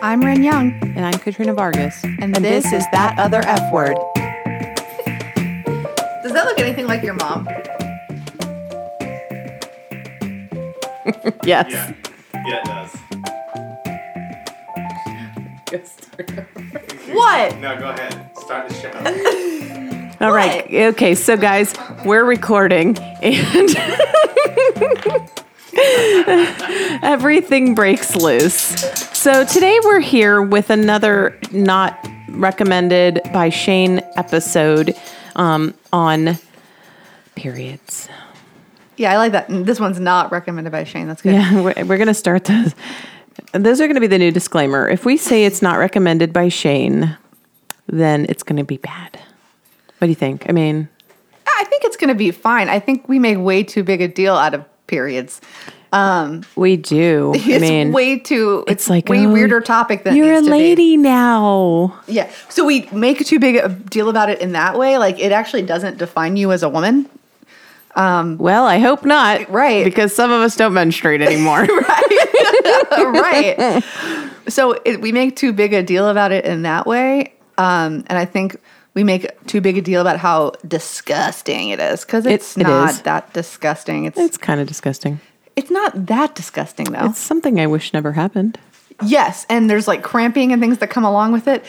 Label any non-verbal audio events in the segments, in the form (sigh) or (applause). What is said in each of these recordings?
I'm Ren Young, And I'm Katrina Vargas. and, this, is that other F word. Does that look anything like your mom? Yes. Yeah, yeah, it does. (laughs) What? No, go ahead. Start the show. (laughs) All right. Okay. So, guys, we're recording and (laughs) everything breaks loose. So, today we're here with another not recommended by Shane episode um, on periods. Yeah, I like that. This one's not recommended by Shane. That's good. Yeah, (laughs) we're, we're going to start those. Those are going to be the new disclaimer. If we say it's not recommended by Shane, then it's going to be bad. What do you think? I mean, I think it's going to be fine. I think we make way too big a deal out of periods. We do. (laughs) I It's mean, way too. It's, it's like way oh, weirder topic than you're a lady now. Yeah. So we make too big a deal about it in that way. Like it actually doesn't define you as a woman. Well, I hope not. Right. Because some of us don't menstruate anymore. (laughs) (laughs) right. So it, we make too big a deal about it in that way. Um, and I think we make too big a deal about how disgusting it is because it's it not is. that disgusting. It's it's kind of disgusting. It's not that disgusting though. It's something I wish never happened. yes, and there's like cramping and things that come along with it,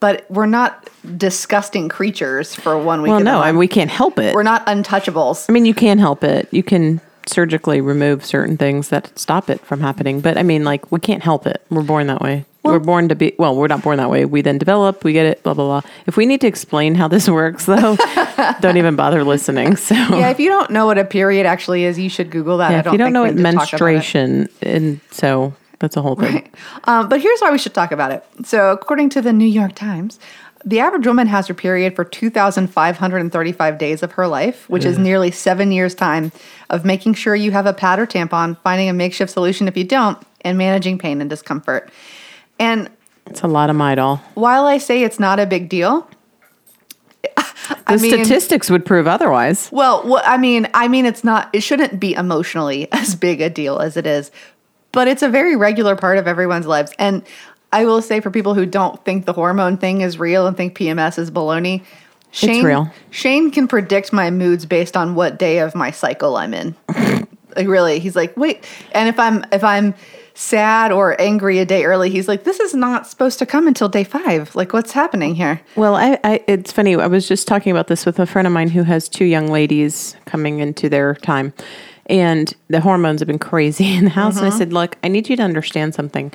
but we're not disgusting creatures for one week. Well, no. I mean, we can't help it. we're not untouchables. I mean, you can help it. You can surgically remove certain things that stop it from happening. But I mean, like, we can't help it. We're born that way. We're born to be, well, we're not born that way. We then develop, we get it, blah, blah, blah. If we need to explain how this (laughs) works, though, (laughs) don't even bother listening. So, Yeah, if you don't know what a period actually is, you should Google that. Yeah, I if you don't think know what need to talk about it. menstruation, and so that's a whole thing. Right. Um, but here's why we should talk about it. So, according to the New York Times, the average woman has her period for 2,535 days of her life, which is nearly seven years' time of making sure you have a pad or tampon, finding a makeshift solution if you don't, and managing pain and discomfort. And It's a lot of Midol. while I say it's not a big deal, The I mean, statistics would prove otherwise. Well, what I mean, I mean, it's not. It shouldn't be emotionally (laughs) as big a deal as it is, but it's a very regular part of everyone's lives. And I will say, for people who don't think the hormone thing is real and think PMS is baloney, Shane, real. Shane can predict my moods based on what day of my cycle I'm in. (laughs) like really, he's like, wait, and if I'm if I'm sad or angry a day early, he's like, this is not supposed to come until day five. Like, what's happening here? Well, I, I, it's funny. I was just talking about this with a friend of mine who has two young ladies coming into their time, and the hormones have been crazy (laughs) in the house. And I mm-hmm. said, "Look, I need you to understand something.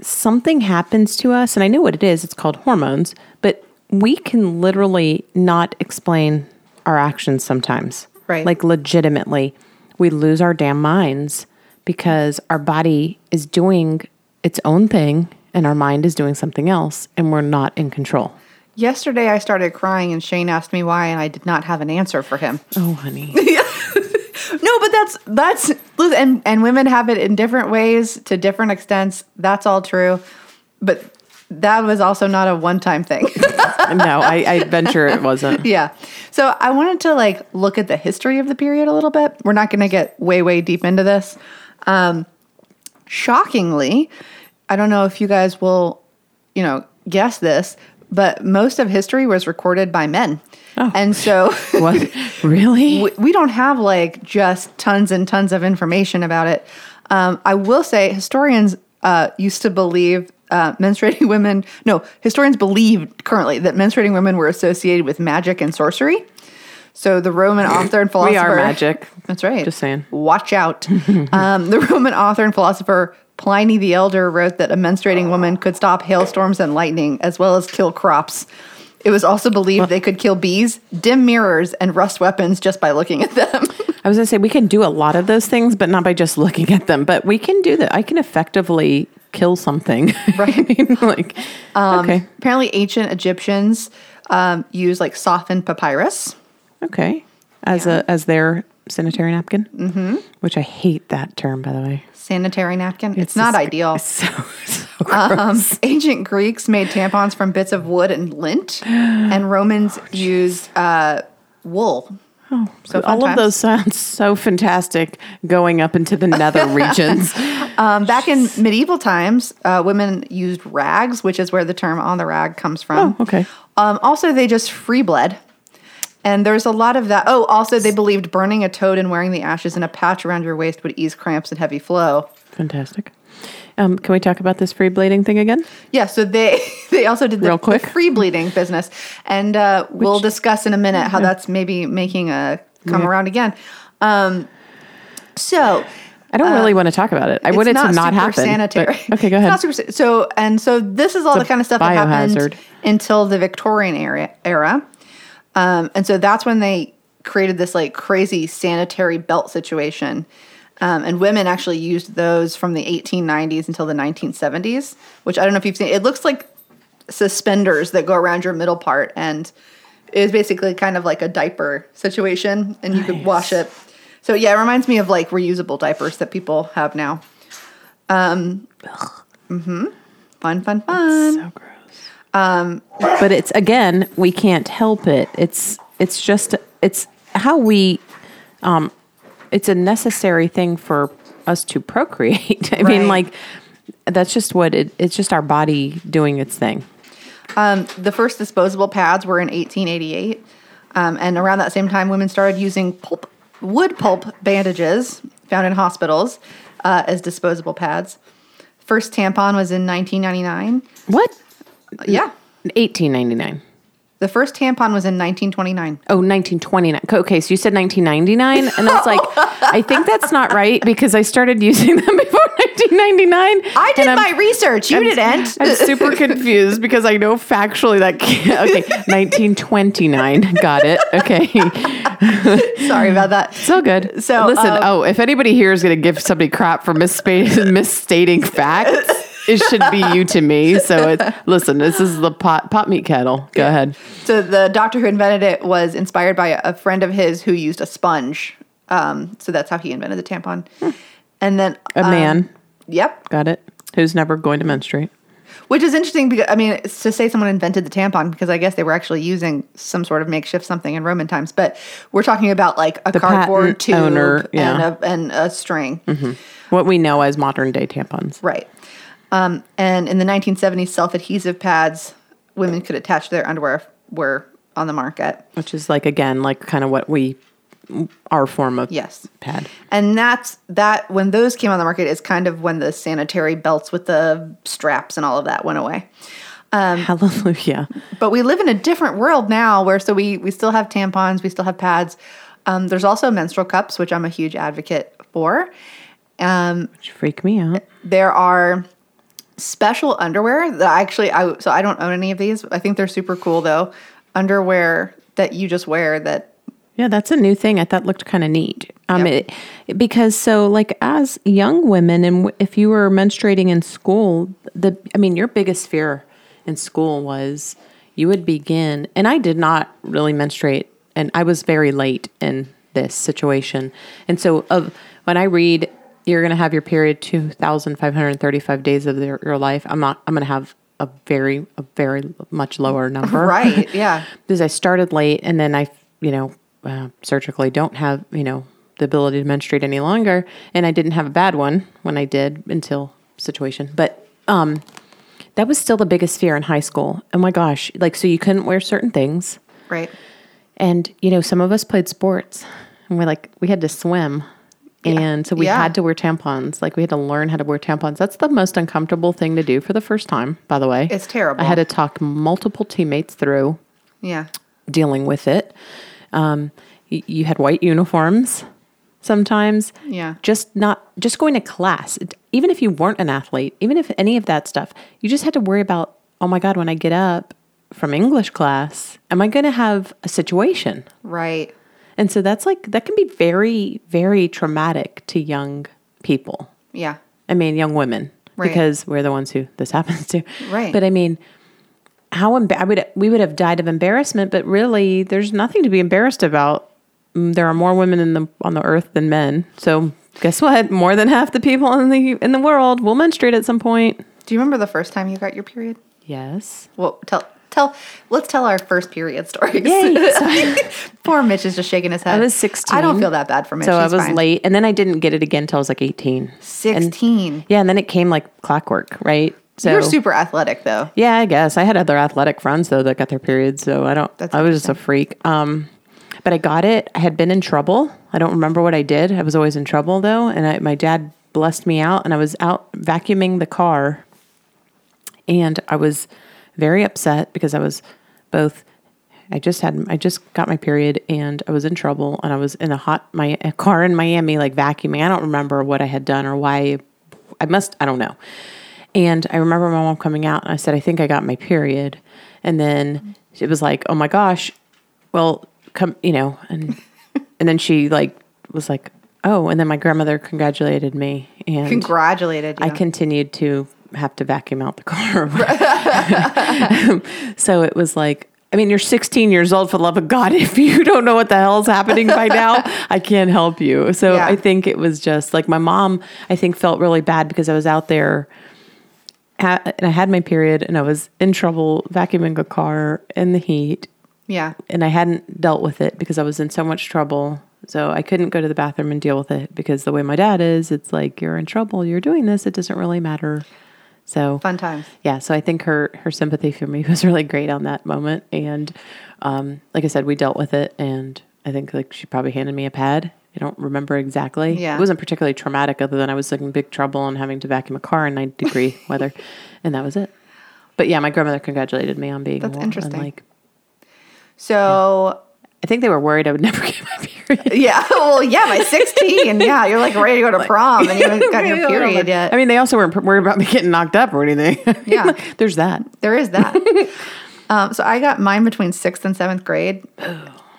Something happens to us, and I know what it is. It's called hormones, but we can literally not explain our actions sometimes. Right. Like legitimately, we lose our damn minds because our body is doing its own thing." And our mind is doing something else, and we're not in control. Yesterday, I started crying, and Shane asked me why, and I did not have an answer for him. Oh, honey. (laughs) No, but that's that's and and women have it in different ways to different extents. That's all true, but that was also not a one time thing. (laughs) no, I, I venture it wasn't. (laughs) yeah. So I wanted to like look at the history of the period a little bit. We're not going to get way way deep into this. Um, shockingly, I don't know if you guys will, you know, guess this, but most of history was recorded by men. And so (laughs) What? (laughs) Really? we, we don't have like just tons and tons of information about it. Um, I will say historians uh, used to believe uh, menstruating women, no, historians believe currently that menstruating women were associated with magic and sorcery. So the Roman author and philosopher. We are magic. That's right. Just saying. Watch out. (laughs) um, the Roman author and philosopher Pliny the Elder wrote that a menstruating woman could stop hailstorms and lightning, as well as kill crops. It was also believed they could kill bees, dim mirrors, and rust weapons just by looking at them. (laughs) I was going to say we can do a lot of those things, but not by just looking at them. But we can do that. I can effectively kill something. (laughs) Right. I mean, like, okay. Apparently, ancient Egyptians um, used like softened papyrus. Okay. As a as their sanitary napkin, mm-hmm. which I hate that term, by the way. Sanitary napkin. It's, not just- ideal. It's so, (laughs) so Um, (laughs) ancient Greeks made tampons from bits of wood and lint, (gasps) and Romans used uh, wool. Oh, So all of those sounds so fantastic going up into the nether (laughs) regions. Um, back in medieval times, uh, women used rags, which is where the term on the rag comes from. Oh, okay. Um, also, they just free bled. And there's a lot of that. Oh, also, they believed burning a toad and wearing the ashes in a patch around your waist would ease cramps and heavy flow. Fantastic. Um, can we talk about this free bleeding thing again? Yeah, so they (laughs) they also did the, Real quick. the free bleeding business, and uh, we'll discuss in a minute how that's maybe making a come around again. Um, so I don't really want to talk about it. I want it to not happen. but- Sanitary. (laughs) okay, go It's ahead. super, so and so this is all the kind of stuff that biohazard. happened until the Victorian era. Era, um, and so that's when they created this like crazy sanitary belt situation. Um, and women actually used those from the 1890s until the 1970s, which I don't know if you've seen. It looks like suspenders that go around your middle part, and it is basically kind of like a diaper situation, and you could wash it. So yeah, it reminds me of like reusable diapers that people have now. Um, hmm Fun, fun, fun. so gross. Um, but it's again, we can't help it. It's it's just it's how we um it's a necessary thing for us to procreate. (laughs) I mean like that's just what it it's just our body doing its thing. Um, the first disposable pads were in 1888, um, and around that same time, women started using pulp, wood pulp bandages found in hospitals uh, as disposable pads. First tampon was in 1999. What? Yeah, 1899. the first tampon was in 1929. Oh, 1929. Okay, so you said 1999 and I was like I think that's not right because I started using them (laughs) before 1999. I did my research. You I'm- didn't. I'm super (laughs) confused because I know factually that. Okay, 1929. Got it. Okay. (laughs) Sorry about that. So good. So, listen, um, oh, if anybody here is going to give somebody crap for misspa- misstating facts, it should be you to me. So it's, listen, this is the pot, pot meet kettle. Go ahead. So the doctor who invented it was inspired by a friend of his who used a sponge. Um, so that's how he invented the tampon. And then A um, man. Yep. Got it. Who's never going to menstruate. Which is interesting because I mean it's to say someone invented the tampon because I guess they were actually using some sort of makeshift something in Roman times. But we're talking about like a The cardboard tube owner, yeah. and a and a string. What we know as modern day tampons. Right. Um, and in the 1970s, self-adhesive pads women could attach to their underwear were on the market. Which is like, again, like kind of what we, our form of Yes. pad. And that's that when those came on the market is kind of when the sanitary belts with the straps and all of that went away. Hallelujah. But we live in a different world now where so we we still have tampons, we still have pads. Um, there's also menstrual cups, which I'm a huge advocate for. Um, Which freak me out. there are special underwear that I actually I so I don't own any of these. I think they're super cool though. Underwear that you just wear that Yeah, that's a new thing. I thought looked kind of neat. Um, Yep. it, because so like as young women, and if you were menstruating in school, the I mean, your biggest fear in school was you would begin, and I did not really menstruate, and I was very late in this situation, and so of when I read. You're going to have your period 2,535 days of their, your life. I'm not, I'm going to have a very, a very much lower number. (laughs) right, yeah. because I started late and then I, you know, uh, surgically don't have, you know, the ability to menstruate any longer. And I didn't have a bad one when I did until situation. But um, that was still the biggest fear in high school. Oh my gosh. Like, so you couldn't wear certain things. Right. And, you know, some of us played sports and we're like, we had to swim. And so we Yeah. had to wear tampons. Like we had to learn how to wear tampons. That's the most uncomfortable thing to do for the first time, by the way. It's terrible. I had to talk multiple teammates through Yeah. dealing with it. Um, y- you had white uniforms sometimes. Yeah. Just not just going to class. It- Even if you weren't an athlete, even if any of that stuff, you just had to worry about, oh my God, when I get up from English class, am I going to have a situation? Right. And so that's like that can be very very traumatic to young people. Yeah. I mean, young women, Right. because we're the ones who this (laughs) happens to. Right. But I mean, how emba- I would we would have died of embarrassment, but really, there's nothing to be embarrassed about. Mm, There are more women in the on the earth than men. So guess what? More than half the people in the in the world will menstruate at some point. Do you remember the first time you got your period? Yes. Well, tell tell let's tell our first period stories. Yay. (laughs) (laughs) Poor Mitch is just shaking his head. I was 16. I don't feel that bad for Mitch. So I was fine. late, and then I didn't get it again until I was like 18. And- 16. yeah, and then it came like clockwork, right? So You're super athletic though. Yeah, I guess I had other athletic friends though that got their periods, so I don't. That's I was just a freak. Um, but I got it. I had been in trouble. I don't remember what I did. I was always in trouble though, and I, my dad blessed me out, and I was out vacuuming the car, and I was very upset because I was both. I just had I just got my period and I was in trouble and I was in a hot my a car in Miami like vacuuming. I don't remember what I had done or why I must I don't know. And I remember my mom coming out and I said, I think I got my period. And then it was like, oh my gosh, well, come, you know, and, (laughs) and then she like was like, oh, and then my grandmother congratulated me. And Congratulated you. I continued to have to vacuum out the car. (laughs) so it was like, I mean, you're 16 years old for the love of God. (laughs) If you don't know what the hell's happening by now, I can't help you. So Yeah. I think it was just like my mom, I think, felt really bad because I was out there and I had my period and I was in trouble vacuuming a car in the heat yeah. and I hadn't dealt with it because I was in so much trouble. So I couldn't go to the bathroom and deal with it because the way my dad is, it's like you're in trouble, you're doing this, it doesn't really matter. So Fun times. yeah, so I think her her sympathy for me (laughs) was really great on that moment, and um, like I said, we dealt with it, and I think like she probably handed me a pad. I don't remember exactly. Yeah. it wasn't particularly traumatic, other than I was like in big trouble and having to vacuum a car in ninety degree (laughs) weather, and that was it. But yeah, my grandmother congratulated me on being That's well, interesting. like So I think they were worried I would (laughs) never get my period. (laughs) yeah. Well, yeah, by 16. Yeah. You're like ready to go to prom and you haven't gotten your (laughs) period yet. I mean, they also weren't worried about me getting knocked up or anything. Yeah. there's that. There is that. um, so I got mine between sixth and seventh grade.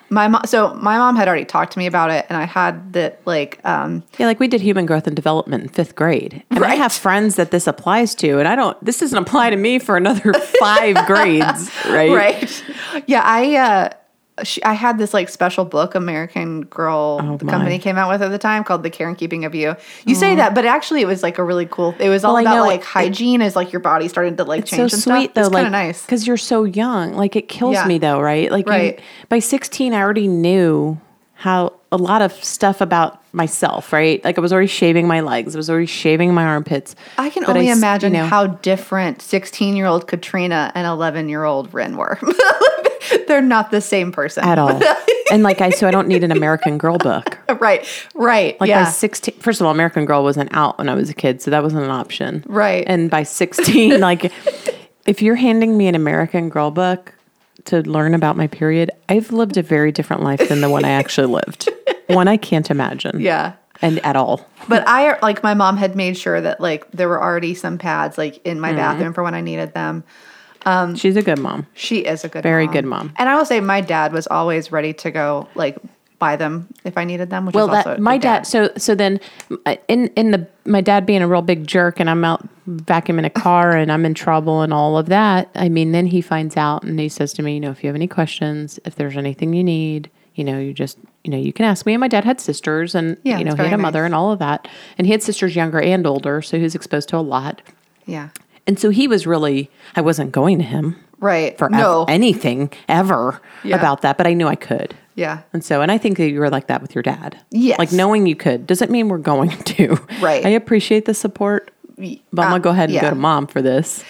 My mom, so my mom had already talked to me about it, and I had that like, um, Yeah, like we did human growth and development in fifth grade. And I have friends that this applies to, and I don't, this doesn't apply to me for another five grades, right? right? Yeah, I uh, she, I had this like special book American Girl the Oh, my. company came out with at the time called The Care and Keeping of You. You say that, but actually it was like a really cool. It was all Well, about know like it- hygiene as like your body started to like It's change so and sweet stuff. though, it's kind like of nice. because you're so young. Like it kills Yeah. me though, right? Like you- by 16, I already knew how a lot of stuff about myself, right? Like I was already shaving my legs, I was already shaving my armpits. I can only you imagine know, how different 16 year old Katrina and 11 year old Rin were. (laughs) (laughs) They're not the same person at all. (laughs) and like I, so I don't need an American Girl book. (laughs) right, right. Like yeah. by 16, first of all, American Girl wasn't out when I was a kid, so that wasn't an option. Right. And by 16, like if you're handing me an American Girl book to learn about my period, I've lived a very different life than the one I actually lived. One I can't imagine. yeah. And at all. But I like my mom had made sure that like there were already some pads like in Mm-hmm. my bathroom for when I needed them. She's a good mom. She is a good mom. Very mom. good mom. And I will say my dad was always ready to go like buy them if I needed them, which Well, is also that my good dad. So so then, uh, in in the my dad being a real big jerk, and I'm out vacuuming a car, and I'm in trouble, and all of that. I mean, then he finds out, and he says to me, you know, if you have any questions, if there's anything you need, you know, you just you know, you can ask me. And my dad had sisters, and Yeah, you know, he had a very mother, and all of that, and he had sisters younger and older, so he was exposed to a lot. Yeah. And so he was really, I wasn't going to him Right. for no. ev- anything ever Yeah. about that, but I knew I could. yeah. And so, and I think that you were like that with your dad. Yes. Like knowing you could doesn't mean we're going (laughs) to. Right. I appreciate the support, but I'm Uh, going to go ahead and yeah. go to mom for this.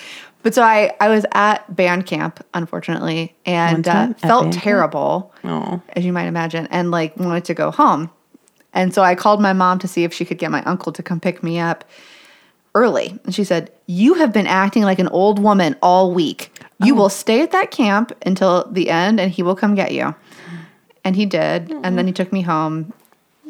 But so I, I was at band camp, unfortunately, and uh, felt terrible, Oh. as you might imagine, and like wanted to go home. And so I called my mom to see if she could get my uncle to come pick me up early. And she said, You have been acting like an old woman all week. You oh. will stay at that camp until the end, and he will come get you. And he did. And then he took me home.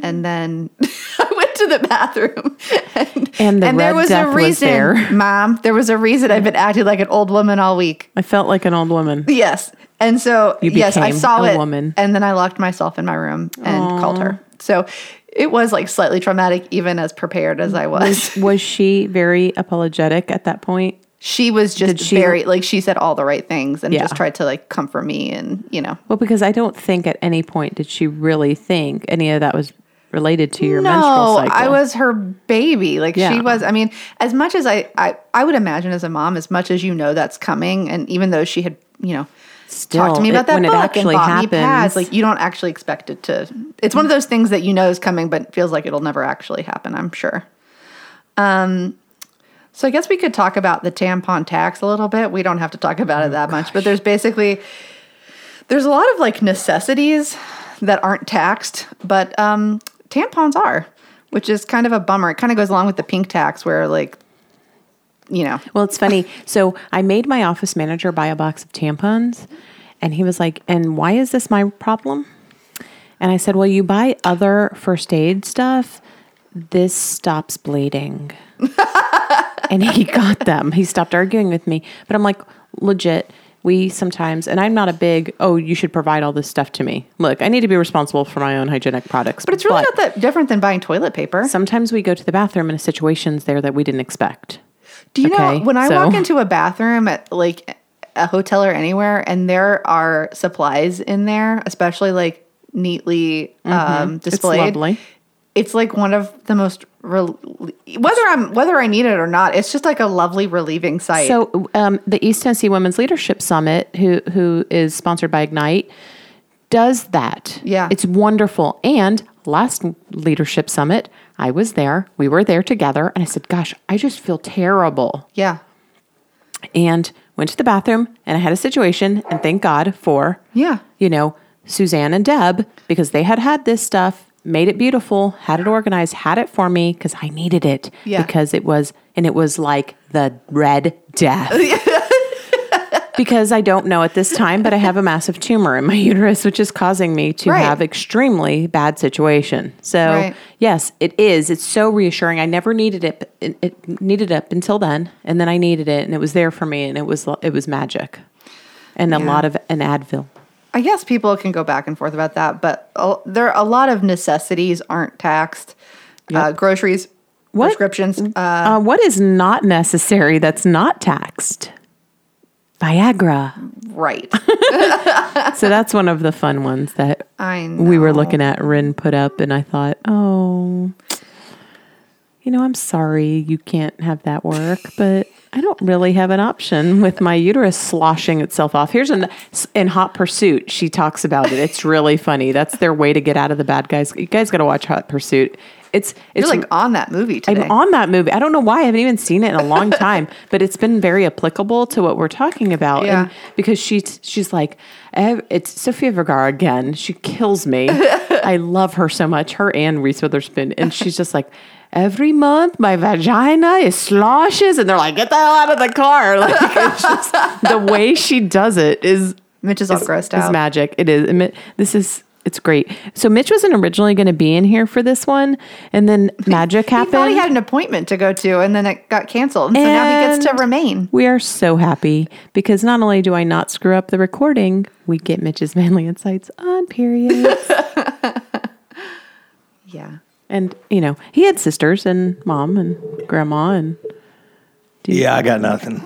And then (laughs) I went to the bathroom. And, And the Red Death was there. (laughs) Mom, there was a reason I've been acting like an old woman all week. I felt like an old woman. (laughs) Yes. And so, yes, I saw a it. woman. And then I locked myself in my room and called her. So it was like slightly traumatic, even as prepared as I was. Was she very apologetic at that point? she was just she- very, like, she said all the right things and Yeah. just tried to like comfort me and, you know. Well, because I don't think at any point did she really think any of that was related to your menstrual No, cycle. I was her baby. Like Yeah. she was. I mean, as much as I, I, I would imagine as a mom, as much as you know that's coming, and even though she had you know, Still, talk to me it- about that when it book actually and bought me pads. happens- Like you don't actually expect it to. It's one of those things that you know is coming, but feels like it'll never actually happen. I'm sure. Um, so I guess we could talk about the tampon tax a little bit. We don't have to talk about it that much, but there's basically there's a lot of like necessities that aren't taxed, but um, tampons are, which is kind of a bummer. It kind of goes along with the pink tax, where like, you know, Well, it's funny. So I made my office manager buy a box of tampons, and he was like, "And why is this my problem?" And I said, "Well, you buy other first aid stuff. This stops bleeding." (laughs) and he got them. He stopped arguing with me. But I'm like, legit. We sometimes, and I'm not a big, oh, you should provide all this stuff to me. Look, I need to be responsible for my own hygienic products. but it's really not that different than buying toilet paper. Sometimes we go to the bathroom in situations there that we didn't expect. Do you Okay, know when I so- walk into a bathroom at like a hotel or anywhere, and there are supplies in there, especially like neatly um, displayed? Mm-hmm. It's lovely. It's like one of the most rel- whether I'm whether I need it or not. It's just like a lovely relieving sight. So um, the East Tennessee Women's Leadership Summit, who who is sponsored by Ignite, does that. Yeah. it's wonderful. And last leadership summit, I was there. We were there together, and I said, "Gosh, I just feel terrible." yeah, And went to the bathroom, and I had a situation, and thank God for yeah, you know Suzanne and Deb because they had had this stuff, made it beautiful, had it organized, had it for me because I needed it Yeah. because it was and it was like the red death. (laughs) because I don't know at this time, but I have a massive tumor in my uterus, which is causing me to Right. have extremely bad situation. So Right. yes, it is. It's so reassuring. I never needed it. It, it needed it up until then, and then I needed it, and it was there for me, and it was it was magic, and a lot of an Advil. I guess people can go back and forth about that, but there are a lot of necessities aren't taxed. Uh, groceries, What? prescriptions. Uh, Uh, what is not necessary that's not taxed? Viagra. right. (laughs) (laughs) so that's one of the fun ones that we were looking at Rin put up, and I thought, oh, you know, I'm sorry you can't have that work, but I don't really have an option with my uterus sloshing itself off. Here's an in Hot Pursuit. She talks about it. It's really funny. That's their way to get out of the bad guys. You guys got to watch Hot Pursuit. It's it's You're like on that movie today. I'm on that movie. I don't know why I haven't even seen it in a long (laughs) time, but it's been very applicable to what we're talking about. Yeah. And because she's she's like, it's Sofia Vergara again. She kills me. (laughs) I love her so much. Her and Reese Witherspoon, and she's just like. Every month, my vagina is sloshes, and they're like, "Get the hell out of the car!" (laughs) Like it's just the way she does it is Mitch is all is, grossed is out. magic. It is. This is. It's great. So Mitch wasn't originally going to be in here for this one, and then (laughs) magic He happened. thought he had an appointment to go to, and then it got canceled. And so now he gets to remain. We are so happy because not only do I not screw up the recording, we get Mitch's (laughs) manly insights on periods. (laughs) Yeah. and, you know, he had sisters and mom and grandma and Yeah, I got nothing.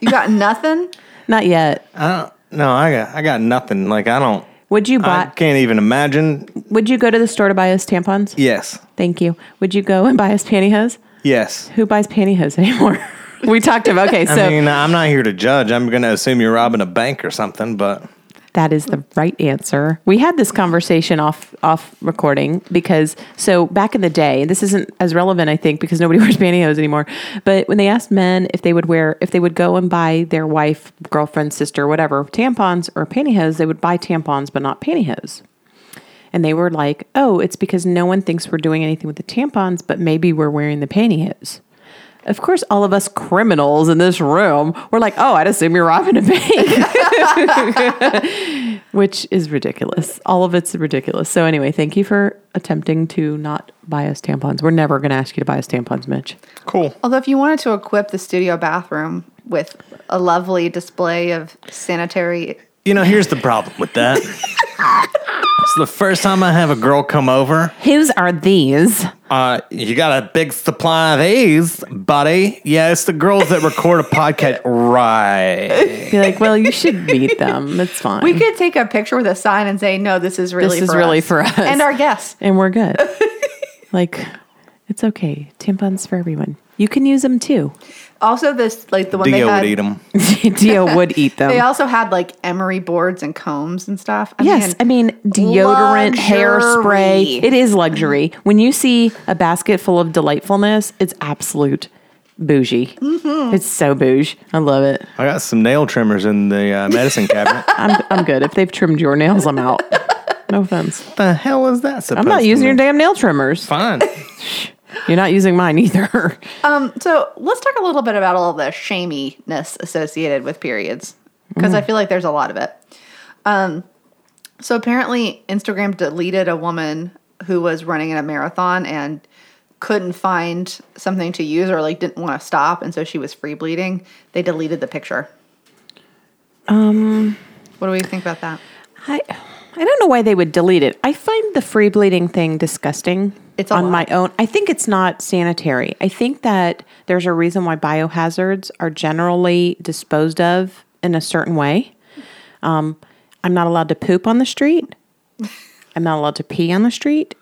You got nothing? not yet. I don't. No, I got. I got nothing. Like I don't. Would you buy? I can't even imagine. would you go to the store to buy us tampons? Yes. Thank you. Would you go and buy us pantyhose? Yes. Who buys pantyhose anymore? (laughs) we talked about okay, so I mean, I'm not here to judge. I'm going to assume you're robbing a bank or something, but That is the right answer. We had this conversation off off recording because so back in the day, this isn't as relevant I think because nobody (laughs) wears pantyhose anymore. But when they asked men if they would wear if they would go and buy their wife, girlfriend, sister, whatever, tampons or pantyhose, they would buy tampons but not pantyhose. And they were like, "Oh, it's because no one thinks we're doing anything with the tampons, but maybe we're wearing the pantyhose." Of course, all of us criminals in this room were like, "Oh, I'd assume you're robbing a bank." (laughs) which is ridiculous. All of it's ridiculous. So anyway, thank you for attempting to not buy us tampons. We're never going to ask you to buy us tampons, Mitch. cool. Although, if you wanted to equip the studio bathroom with a lovely display of sanitary. You know, here's the problem with that. it's the first time I have a girl come over. Whose are these? Uh, you got a big supply of these, buddy. Yeah, it's the girls that record a podcast. Right. Be like, well, you should meet them. It's fine. We could take a picture with a sign and say, no, this is really This is for really us. for us. And our guests. and we're good. (laughs) like, it's okay. Tampons for everyone. You can use them too. Also, this like the one they Dio had. would eat them. (laughs) Dio would eat them. They also had like emery boards and combs and stuff. I Yes, mean, I mean deodorant, hairspray. It is luxury. When you see a basket full of delightfulness, it's absolute bougie. Mm-hmm. It's so bouge. I love it. I got some nail trimmers in the uh, medicine (laughs) cabinet. I'm I'm good. If they've trimmed your nails, I'm out. No offense. the hell is that supposed I'm not to using your damn nail trimmers. Fine. (laughs) You're not using mine either. (laughs) Um, so let's talk a little bit about all the shaminess associated with periods because I feel like there's a lot of it. Um, so apparently, Instagram deleted a woman who was running in a marathon and couldn't find something to use or like didn't want to stop, and so she was free bleeding. They deleted the picture. Um, what do we think about that? I I don't know why they would delete it. I find the free bleeding thing disgusting. It's on lot. my own. I think it's not sanitary. I think that there's a reason why biohazards are generally disposed of in a certain way. Um, I'm not allowed to poop on the street. I'm not allowed to pee on the street.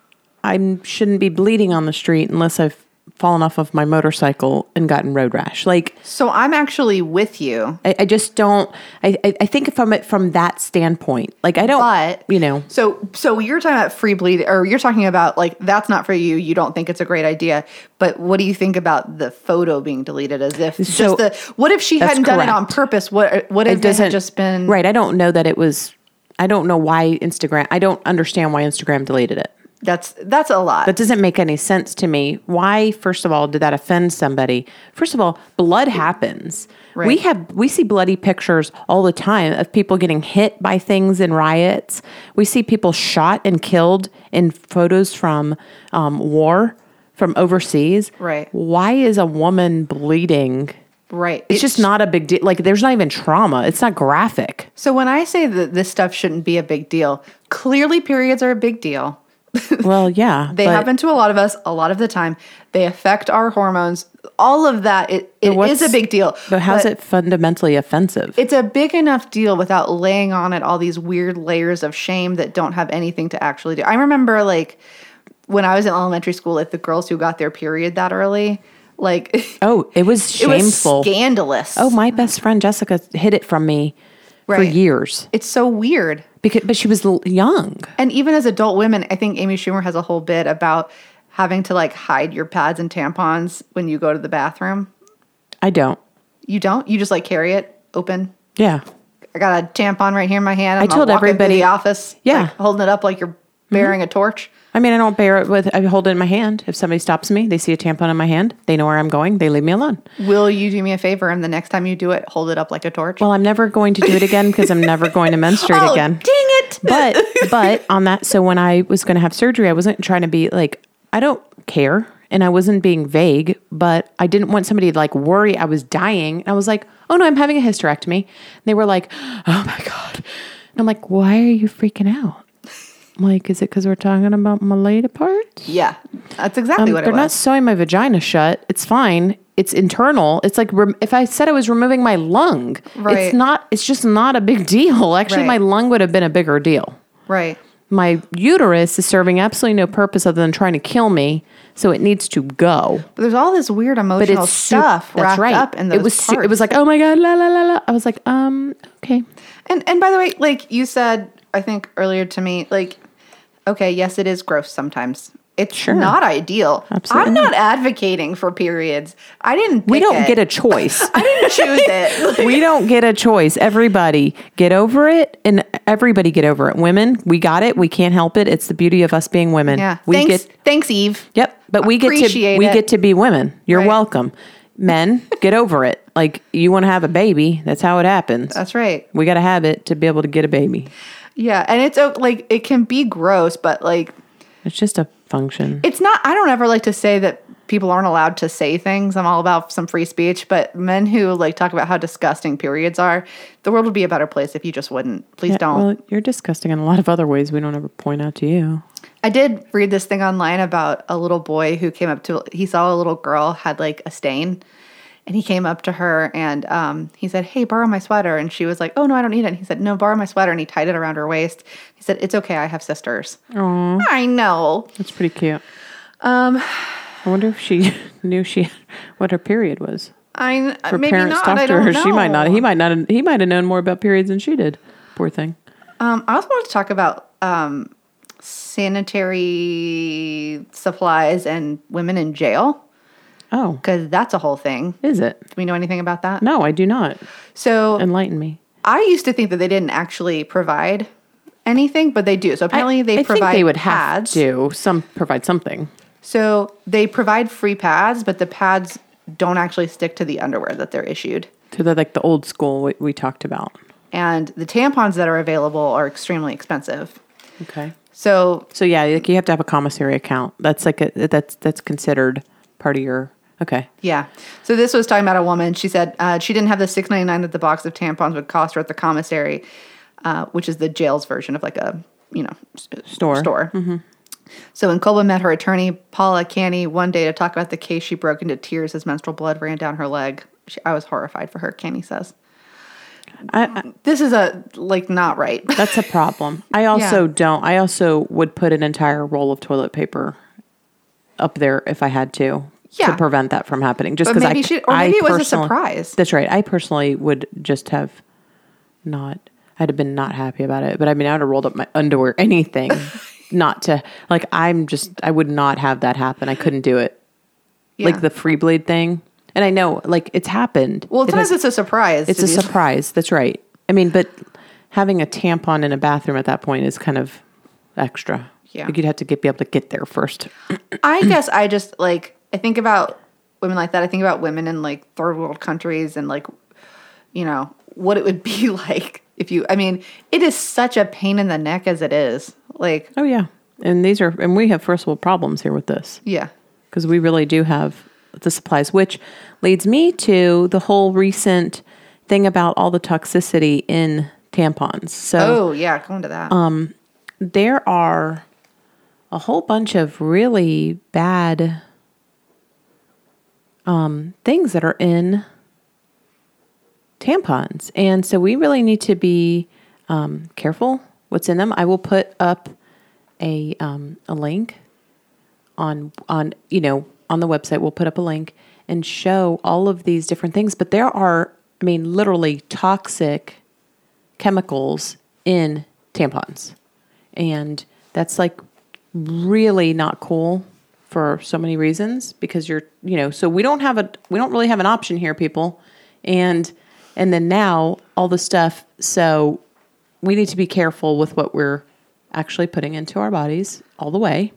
I shouldn't be bleeding on the street unless I've fallen off of my motorcycle and gotten road rash. Like So I'm actually with you. I, I just don't. I, I I think from it from that standpoint, like I don't. But you know, so so you're talking about free bleed, or you're talking about like that's not for you. You don't think it's a great idea. But what do you think about the photo being deleted? As if So- just the what if she hadn't done it on purpose? What what if it, had just been right. I don't know that it was. I don't know why Instagram. I don't understand why Instagram deleted it. That's that's a lot. That doesn't make any sense to me. Why, first of all, did that offend somebody? First of all, blood happens. We have we see bloody pictures all the time of people getting hit by things in riots. We see people shot and killed in photos from um, war from overseas. Right. Why is a woman bleeding? right. It's just not a big deal. Like there's not even trauma. It's not graphic. so when I say that this stuff shouldn't be a big deal, clearly periods are a big deal. (laughs) Well, yeah, They but happen to a lot of us a lot of the time. They affect our hormones. All of that it, it is a big deal. But how's it fundamentally offensive? it's a big enough deal without laying on it all these weird layers of shame that don't have anything to actually do. I remember like when I was in elementary school, like the girls who got their period that early, like (laughs) oh, it was shameful. was scandalous. Oh, my best friend Jessica hid it from me for years it's so weird. Because, but she was young. And even as adult women, I think Amy Schumer has a whole bit about having to like hide your pads and tampons when you go to the bathroom. I don't. You don't? You just like carry it open. Yeah, I got a tampon right here in my hand. I'm I told everybody- the office, Yeah. like, holding it up like you're mm-hmm. bearing a torch. I mean, I don't bear it with. I hold it in my hand. If somebody stops me, they see a tampon in my hand. They know where I'm going. They leave me alone. Will you do me a favor and the next time you do it, hold it up like a torch? Well, I'm never going to do it again because I'm never going to menstruate (laughs) oh, again. dang it! but (laughs) but on that so when i was going to have surgery i wasn't trying to be like i don't care and i wasn't being vague but i didn't want somebody to like worry i was dying and i was like oh no i'm having a hysterectomy and they were like oh my god and i'm like why are you freaking out like is it because we're talking about my lady parts yeah, that's exactly um, what it they're not sewing my vagina shut it's fine it's internal it's like rem- if i said i was removing my lung Right. it's not it's just not a big (laughs) deal actually Right. my lung would have been a bigger deal right. my uterus is serving absolutely no purpose other than trying to kill me, so it needs to go. But there's all this weird But emotional it's su- stuff wrapped up in those it was parts. it was like oh my god la la la la. I was like um okay. And and by the way, like you said, I think earlier to me, like, okay, yes, it is gross sometimes. It's Sure. not ideal. Absolutely I'm not. advocating for periods. I didn't. We don't it. get a choice. (laughs) I didn't choose it. (laughs) we don't get a choice. Everybody get over it, and everybody get over it. Women, we got it. We can't help it. It's the beauty of us being women. yeah. we thanks. get thanks, Eve. Yep, but we get to we it. get to be women. You're Right. welcome. Men, get over it. Like you want to have a baby, that's how it happens. That's right. we got to have it to be able to get a baby. Yeah, and it's like it can be gross, but like It's just a function. it's not. I don't ever like to say that people aren't allowed to say things. I'm all about some free speech, but men who like talk about how disgusting periods are, the world would be a better place if you just wouldn't. Please Yeah, don't. Well, you're disgusting in a lot of other ways we don't ever point out to you. I did read this thing online about a little boy who came up to he saw a little girl had like a stain and he came up to her and um, he said, Hey, borrow my sweater. And she was like, Oh, no, I don't need it. And he said, No, borrow my sweater. And he tied it around her waist. He said, It's okay. I have sisters. Aww. I know. That's pretty cute. Um, I wonder if she (laughs) knew she what her period was. I Her maybe parents not. talked I to don't her. know. She might not. He might not. He might have known more about periods than she did. Poor thing. Um, I also want to talk about um, sanitary supplies and women in jail Oh, because that's a whole thing. Is it? Do we know anything about that? No, I do not. So Enlighten me. I used to think that they didn't actually provide anything, but they do. So apparently they I provide think they would pads. have to some provide something. So they provide free pads, but the pads don't actually stick to the underwear that they're issued. To the like the old school we, we talked about. And the tampons that are available are extremely expensive. Okay. So So yeah, like you have to have a commissary account. That's like a that's that's considered part of your. Okay. Yeah. So this was talking about a woman. She said uh, she didn't have the six ninety nine that the box of tampons would cost her at the commissary, uh, which is the jail's version of like a you know Store. Store. So when Colba met her attorney Paula Canny one day to talk about the case, she broke into tears as menstrual blood ran down her leg. She, I was horrified for her. Canny says I, I, this is a like not right. (laughs) that's a problem. I also Yeah. don't. I also would put an entire roll of toilet paper up there if I had to Yeah. to prevent that from happening. Just because I she- or I maybe it was a surprise. That's right. I personally would just have not. I'd have been not happy about it. But I mean, I would have rolled up my underwear, (laughs) anything, (laughs) not to like. I'm just. I would not have that happen. I couldn't do it. Yeah. Like the free blade thing. And I know, like, it's happened. well, It sometimes has- it's a surprise. it's a surprise. That's right. I mean, but having a tampon in a bathroom at that point is kind of extra. Yeah. Like you'd have to get be able to get there first. I (clears throat) guess I just like I think about women like that. I think about women in like third world countries and like you know what it would (laughs) be like if you. I mean, it is such a pain in the neck as it is. Like, Oh yeah. And these are and we have first world problems here with this yeah, because we really do have the supplies, which leads me to the whole recent thing about all the toxicity in tampons. So oh yeah, come to that. Um, there are a whole bunch of really bad um, things that are in tampons. And so we really need to be um, careful what's in them. I will put up a, um, a link on on you know on the website we'll put up a link and show all of these different things but there are i mean literally toxic chemicals in tampons and that's like really not cool for so many reasons because you're you know so we don't have a we don't really have an option here people. And and then now all the stuff so we need to be careful with what we're actually putting into our bodies all the way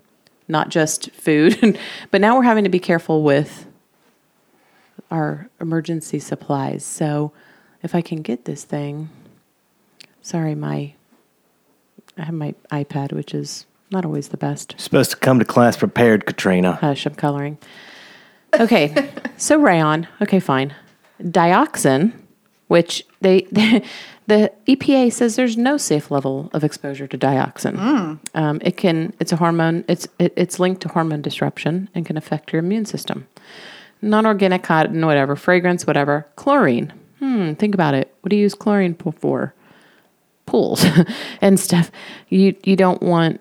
not just food. (laughs) But now we're having to be careful with our emergency supplies. So if i can get this thing sorry my i have my ipad which is not always the best Supposed to come to class prepared, Katrina. Hush, I'm coloring. Okay, (laughs) so rayon. Okay, fine. Dioxin, which they, (laughs) the EPA says there's no safe level of exposure to dioxin. Um, it can. It's a hormone. It's it, it's linked to hormone disruption and can affect your immune system. Non-organic cotton, whatever, fragrance, whatever. Chlorine. Hmm. Think about it. What do you use chlorine for? pools (laughs) and stuff. You you don't want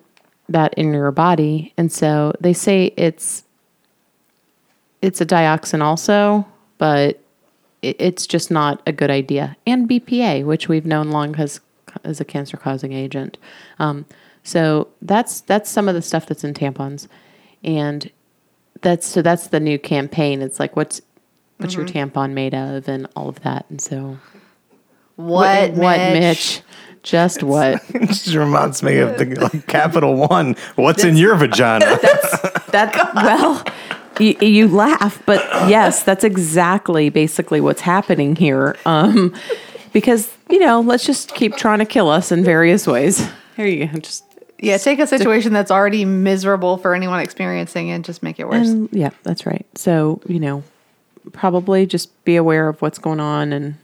that in your body, and so they say it's it's a dioxin also, but it, it's just not a good idea. And BPA, which we've known long has is a cancer causing agent. Um, so that's that's some of the stuff that's in tampons, and that's so that's the new campaign. It's like what's what's your tampon made of, and all of that. And so what? what Mitch? Mitch? Just what? (laughs) It just reminds me of the (laughs) like, Capital One. What's in your (laughs) vagina? That's That well, you, you laugh, but yes, that's exactly basically what's happening here. Um, because you know, let's just keep trying to kill us in various ways. Here you go. Just Yeah, take a situation that's already miserable for anyone experiencing and just make it worse. and yeah, that's right. So you know, probably just be aware of what's going on and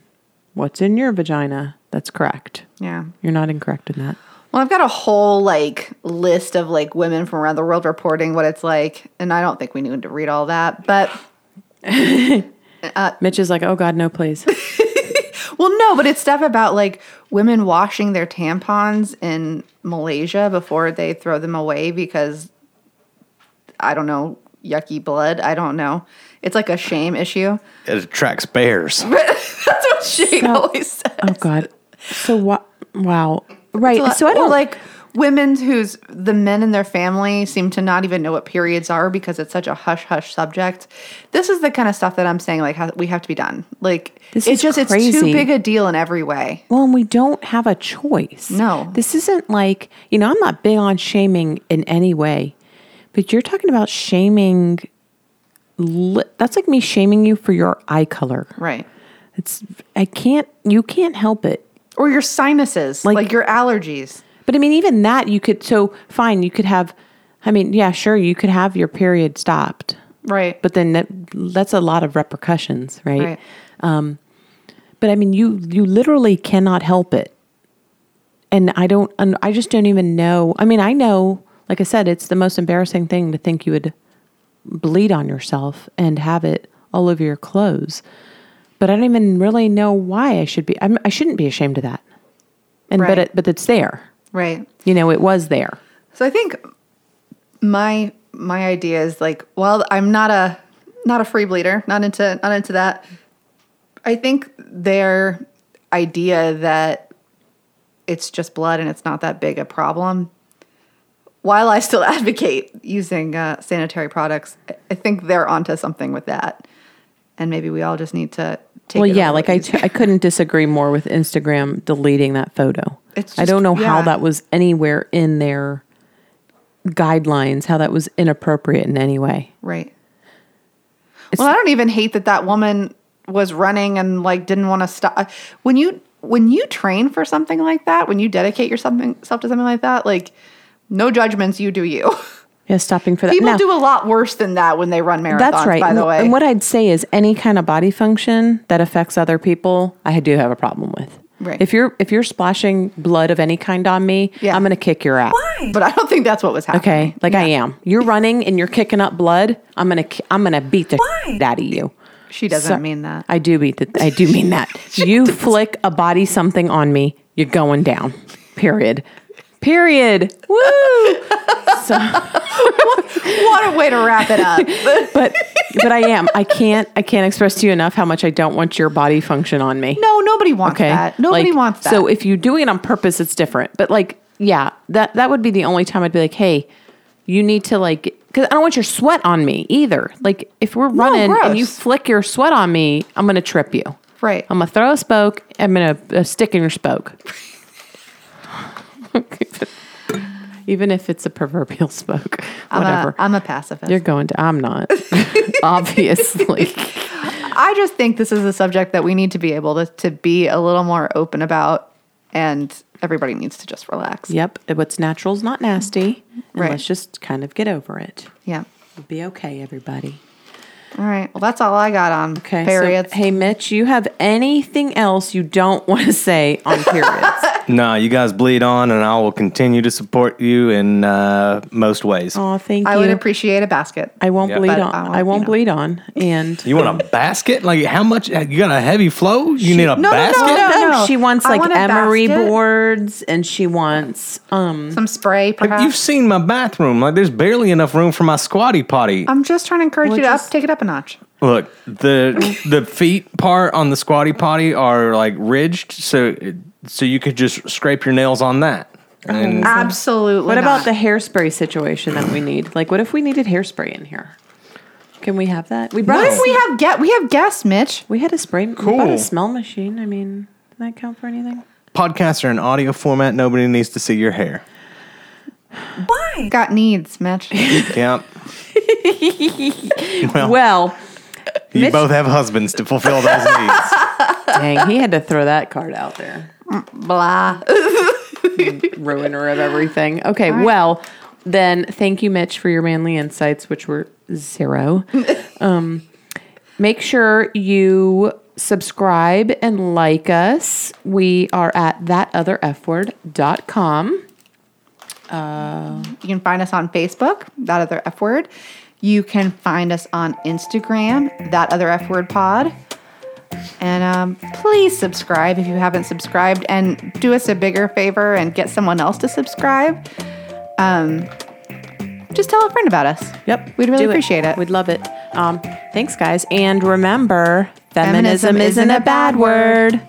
what's in your vagina. That's correct. yeah. You're not incorrect in that. Well, I've got a whole like list of like women from around the world reporting what it's like, and I don't think we need to read all that. But (laughs) uh, Mitch is like, oh God, no, please. (laughs) well, no, but it's stuff about like women washing their tampons in Malaysia before they throw them away because I don't know yucky blood. I don't know. It's like a shame issue. It attracts bears. (laughs) That's what Shane So- always says. Oh God. So what? Wow. Right. So I don't like women whose the men in their family seem to not even know what periods are because it's such a hush hush subject. This is the kind of stuff that I'm saying like how, we have to be done. Like This it's is just it's too big a deal in every way. Well, and we don't have a choice. No. This isn't like, you know, I'm not big on shaming in any way, but you're talking about shaming. Li- that's like me shaming you for your eye color. Right. It's, I can't, you can't help it. Or your sinuses, like, Like- your allergies. But I mean, even that you could, so fine, you could have, I mean, yeah, sure, you could have your period stopped, Right. but then that, that's a lot of repercussions, right? right. Um, but I mean, you you literally cannot help it. And I don't and I just don't even know. I mean, I know, like I said, it's the most embarrassing thing to think you would bleed on yourself and have it all over your clothes. But I don't even really know why I should be I'm, I shouldn't be ashamed of that. And Right. but it but it's there. Right. You know, it was there. So I think my my idea is like, well, I'm not a not a free bleeder, not into not into that. I think their idea that it's just blood and it's not that big a problem. While I still (laughs) advocate using uh, sanitary products, I think they're onto something with that, and maybe we all just need to take. Well, yeah, like I, easier. couldn't disagree more with Instagram deleting that photo. It's I don't know how that was anywhere in their guidelines, how that was inappropriate in any way. Right. well, I don't even hate that that woman was running and like didn't want to stop. When you when you train for something like that, when you dedicate your something self to something like that, like no judgments, you do you. (laughs) Yeah, stopping for that. People Now, do a lot worse than that when they run marathons. That's right. By the way, And what I'd say is any kind of body function that affects other people, I do have a problem with. Right. If you're if you're splashing blood of any kind on me, Yeah. I'm going to kick your ass. Why? but I don't think that's what was happening. Okay, like I am. You're running and you're kicking up blood. I'm gonna I'm gonna beat the shit out of you. She doesn't So- mean that. I do beat the. I do mean that. (laughs) you flick a body something on me, you're going down. Period. Period. Woo! (laughs) So, what a way to wrap it up. (laughs) but but I am. I can't. I can't express to you enough how much I don't want your body function on me. no, nobody wants Okay. that. Nobody Like, wants that. So if you're doing it on purpose, it's different. But like, yeah, that that would be the only time I'd be like, hey, you need to like, because I don't want your sweat on me either. Like, if we're running and you flick your sweat on me, I'm gonna trip you. right. I'm gonna throw a spoke. I'm gonna uh, stick in your spoke. (laughs) Even if it's a proverbial spoke, I'm whatever. a, I'm a pacifist. You're going to. I'm not. (laughs) Obviously. I just think this is a subject that we need to be able to, to be a little more open about, and everybody needs to just relax. Yep. What's natural is not nasty. And Right. let's just kind of get over it. Yeah. It'll be okay, everybody. All right. Well, that's all I got on Okay. periods. So, hey, Mitch, you have anything else you don't want to say on periods? (laughs) Nah, you guys bleed on, and I will continue to support you in uh, most ways. oh, thank you. I would appreciate a basket. I won't Yeah. bleed But on. I I won't, won't, you know. bleed on. And You want a basket? Like how much? You got a heavy flow? You need a no, no, basket? no, no. no, she wants I like want a emery basket. boards, and she wants um. Some spray, perhaps. You've seen my bathroom. Like there's barely enough room for my squatty potty. I'm just trying to encourage Well, you to up, take it up a notch. Look, the the feet part on the squatty potty are like ridged, so so you could just scrape your nails on that. Mm. And Absolutely. What not. about the hairspray situation that we need? Like, what if we needed hairspray in here? Can we have that? We brought. What if we have get we have guests, Mitch? We had a spray. We bought Cool. a smell machine. I mean, does that count for anything? podcasts are in audio format. Nobody needs to see your hair. Why? Got needs, Mitch. (laughs) Yep. (laughs) well, Well, you Mitch- both have husbands to fulfill those needs. (laughs) dang, he had to throw that card out there. Blah. (laughs) Ruiner of everything. Okay, well, then thank you, Mitch, for your manly insights, which were zero. (laughs) um, make sure you subscribe and like us. We are at thatotherfword.com. You can find us on Facebook, that other F word. You can find us on Instagram, that other F word pod. And um, please subscribe if you haven't subscribed, and do us a bigger favor and get someone else to subscribe. Um, just tell a friend about us. Yep. We'd really appreciate it. We'd love it. Um, thanks, guys. And remember, feminism, Feminism isn't a bad word.